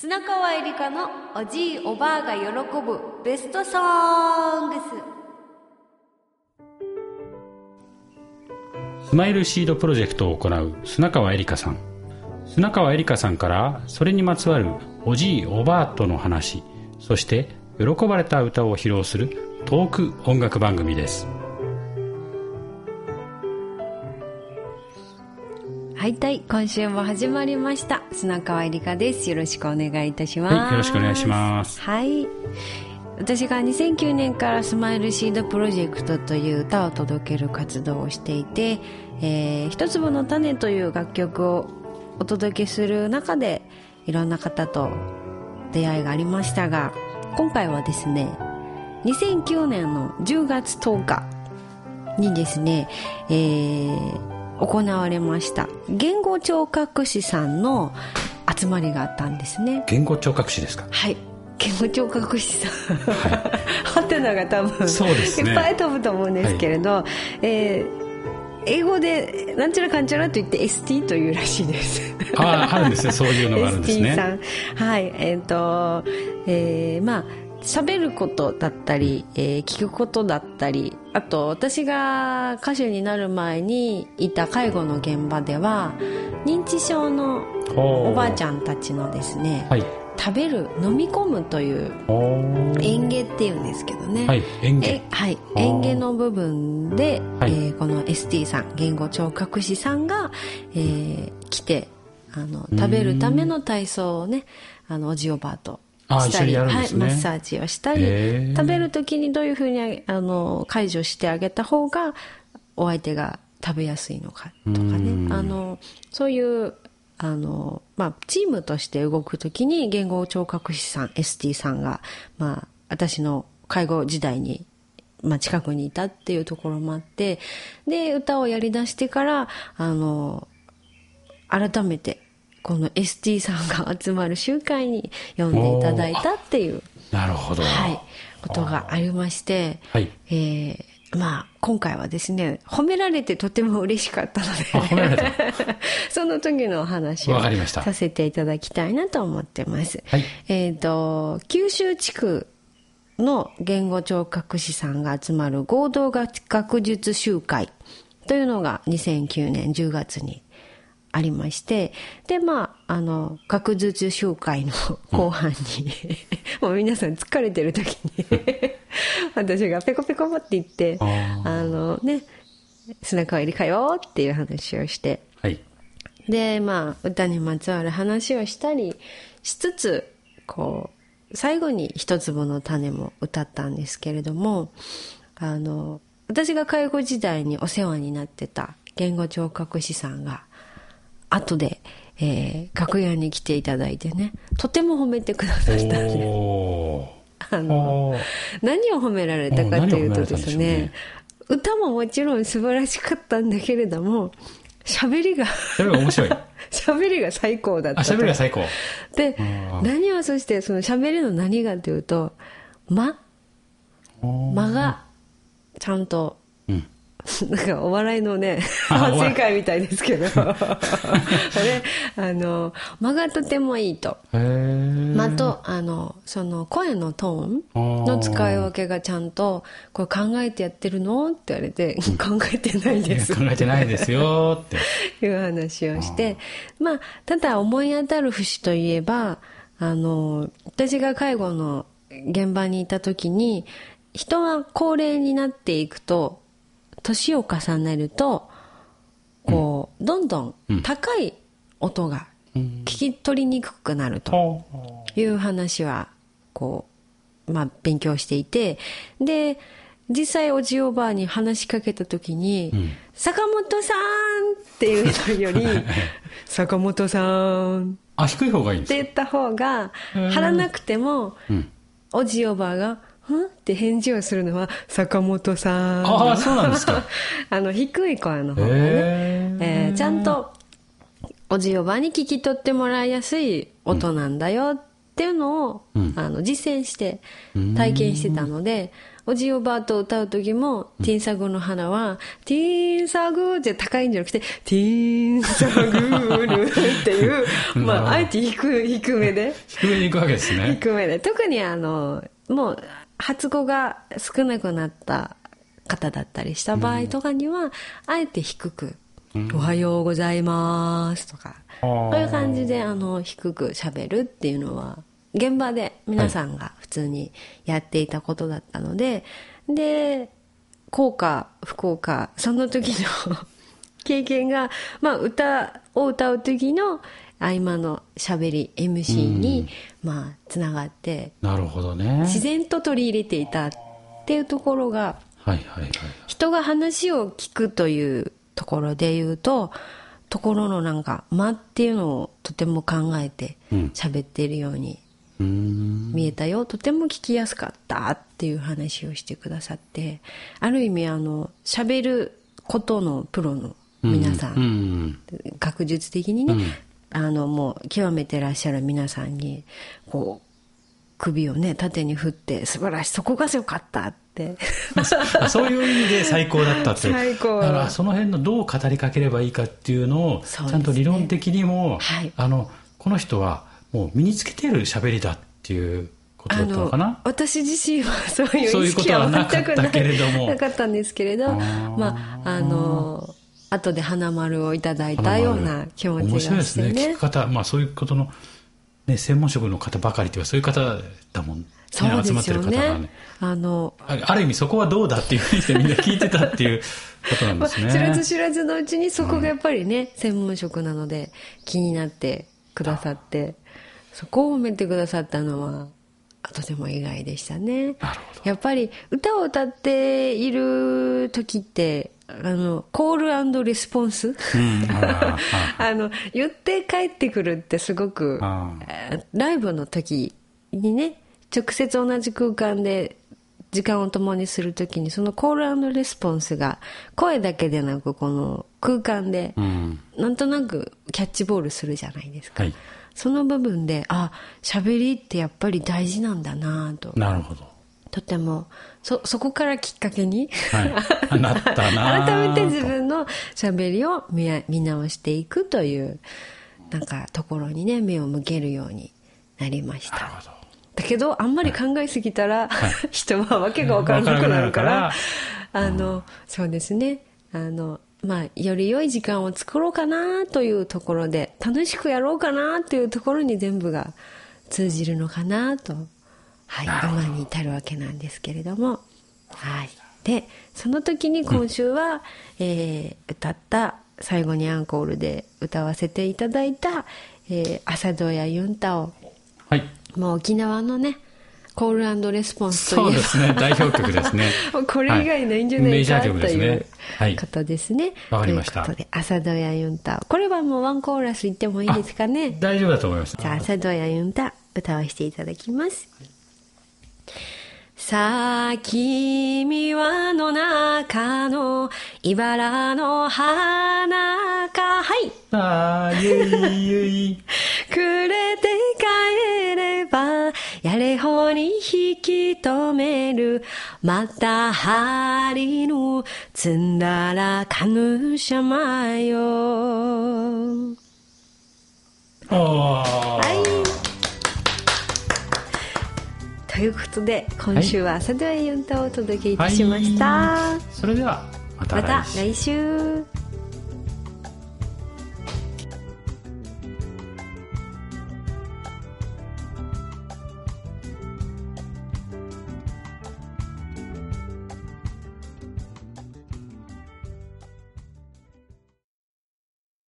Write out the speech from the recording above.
砂川えりかのおじいおばあが喜ぶベストソングス。マイルシードプロジェクトを行う砂川えりかさん。砂川えりかさんからそれにまつわるおじいおばあとの話そして喜ばれた歌を披露するトーク音楽番組です。はいたい今週も始まりました砂川えりかですよろしくお願いいたしますはいよろしくお願いしますはい私が2009年からスマイルシードプロジェクトという歌を届ける活動をしていて「えー、一粒の種」という楽曲をお届けする中でいろんな方と出会いがありましたが今回はですね2009年の10月10日にですね、えー行われました。言語聴覚士さんの集まりがあったんですね。言語聴覚士ですか？はい。言語聴覚士さん、はい、ハテナが多分そうです、ね、いっぱい飛ぶと思うんですけれど、はい、えー英語でなんちゃらかんちゃらと言って ST というらしいです。あああるんですね。そういうのがあるんですね。ST さん。はい。えっ、ー、とえー、まあ喋ることだったり、えー、聞くことだったりあと私が歌手になる前にいた介護の現場では認知症のおばあちゃんたちのですね、はい、食べる飲み込むという園芸っていうんですけどね、はい、園芸。はい、園芸の部分で、はい、えー、この ST さん言語聴覚士さんが、えー、来てあの食べるための体操をねあのおじおばあとしたり、ね、はい、マッサージをしたり食べる時にどういうふうにあの解除してあげた方がお相手が食べやすいのかとかね。あのそういうあの、まあ、チームとして動く時に言語聴覚士さん ST さんが、まあ、私の介護時代にまあ、近くにいたっていうところもあってで歌をやりだしてからあの改めてこの ST さんが集まる集会に呼んでいただいたっていうなるほど、はい、ことがありまして、はい、えーまあ、今回はですね、褒められてとても嬉しかったので その時のお話をさせていただきたいなと思ってます。はい、えっ、ー、と、九州地区の言語聴覚士さんが集まる合同学術集会というのが2009年10月にありまして、で、まあ、あの、学術集会の後半に、うん、もう皆さん疲れてる時に 私がペコペコって言って、あのね、砂川入りかよっていう話をして、はい、で、まあ、歌にまつわる話をしたりしつつ、こう、最後に一粒の種も歌ったんですけれども、あの、私が介護時代にお世話になってた言語聴覚士さんが、後で、えー、楽屋に来ていただいてね、とても褒めてくださったんで。あの、何を褒められたかというとですね、ね歌ももちろん素晴らしかったんだけれども、喋りが喋りが面白い。喋りが最高だった。喋りが最高。で、何をそしてその喋りの何がというと、間間がちゃんと なんかお笑いのね、反省会みたいですけど、あれ、あの、間がとてもいいと。間と、あの、その声のトーンの使い分けがちゃんと、これ考えてやってるのって言われて、考えてないです。考えてないですよって。いう話をして、まあ、ただ思い当たる節といえば、あの、私が介護の現場にいた時に、人は高齢になっていくと、年を重ねるとこう、どんどん高い音が聞き取りにくくなるという話はこう、まあ、勉強していてで実際おじおばあに話しかけた時に「うん、坂本さん!」っていうのより「坂本さん」あ低い方がいいんですって言った方が張らなくても、うん、おじおばあがんって返事をするのは坂本さん。ああ、そうなんですか。あの、低い声の方がね、えー、ちゃんとおじおばに聞き取ってもらいやすい音なんだよっっていうのを、うん、あの実践して体験してたので、おじおばあと歌う時も、ティーンサグの花は、ティーンサグって高いんじゃなくて、ティーンサグルっていう、まあ、あえて低低めで。低めに行くわけですね。低めで。特にあの、もう、発語が少なくなった方だったりした場合とかには、あえて低く、おはようございますとか、こういう感じで、あの、低く喋るっていうのは、現場で皆さんが普通にやっていたことだったので、はい、で、効果、不効果、その時の経験が、まあ、歌を歌う時の合間のしゃべり MC に、まあ、つながってなるほどね。自然と取り入れていたっていうところが、はいはいはい、人が話を聞くというところで言うとところのなんか間っていうのをとても考えて喋っているように見えたよ。とても聞きやすかったっていう話をしてくださってある意味あの喋ることのプロの皆さん、学術的にね、あのもう極めてらっしゃる皆さんにこう首をね縦に振って素晴らしいそこが良かったって。そういう意味で最高だったって。最高。だからその辺のどう語りかければいいかっていうのをちゃんと理論的にも、はい、あのこの人はもう身につけてる喋りだっていうことだったのかな？私自身はそういう意識は全くななかったんですけれど。まああの後で花丸をいただいたような気持ちがして、ね、面白いですね。聞き方。まあそういうことの、ね、専門職の方ばかりっていうかそういう方だもんそうですよね。ね。あのある意味そこはどうだっていうふうにしてみんな聞いてたっていうことなんですね。まあ、知らず知らずのうちにそこがやっぱりね、うん、専門職なので気になってくださって、そこを褒めてくださったのは、とても意外でしたね。やっぱり歌を歌っている時って、あの、コールレスポンス、うん、あの、言って帰ってくるってすごく、ライブの時にね、直接同じ空間で時間を共にするときにそのコールレスポンスが声だけでなくこの空間でなんとなくキャッチボールするじゃないですか、はい、その部分であ喋りってやっぱり大事なんだなと。なるほどとても。そそこからきっかけに、はい、なったな 改めて自分の喋りを見見直していくというなんかところにね目を向けるようになりました。なるほど。だけどあんまり考えすぎたら、はい、人はわけが分からなくなるから、あの、そうですね。あのまあ、より良い時間を作ろうかなというところで楽しくやろうかなというところに全部が通じるのかなと、はい、今に至るわけなんですけれども、はい、でその時に今週は、うん、えー、歌った最後にアンコールで歌わせていただいた「えー、朝ドヤユンタを」はい、もう沖縄のねコールレスポンスという。そうですね。代表曲ですね。これ以外ないんじゃないか、はい、という方ですね。わ、はい、かりました。ということで朝ドヤユンタこれはもうワンコーラス言ってもいいですかね？大丈夫だと思います。じゃあ朝ドヤユンタ歌わせていただきます、さあ、君はの中の茨の花か。はい。ああ、ゆいゆい。くれて帰れば、やれほに引き止める。また針の積んだらかぬしゃまよ。はい。ということで今週は朝ドラユンタをお届けいたしました、はい。はい、それではまた来週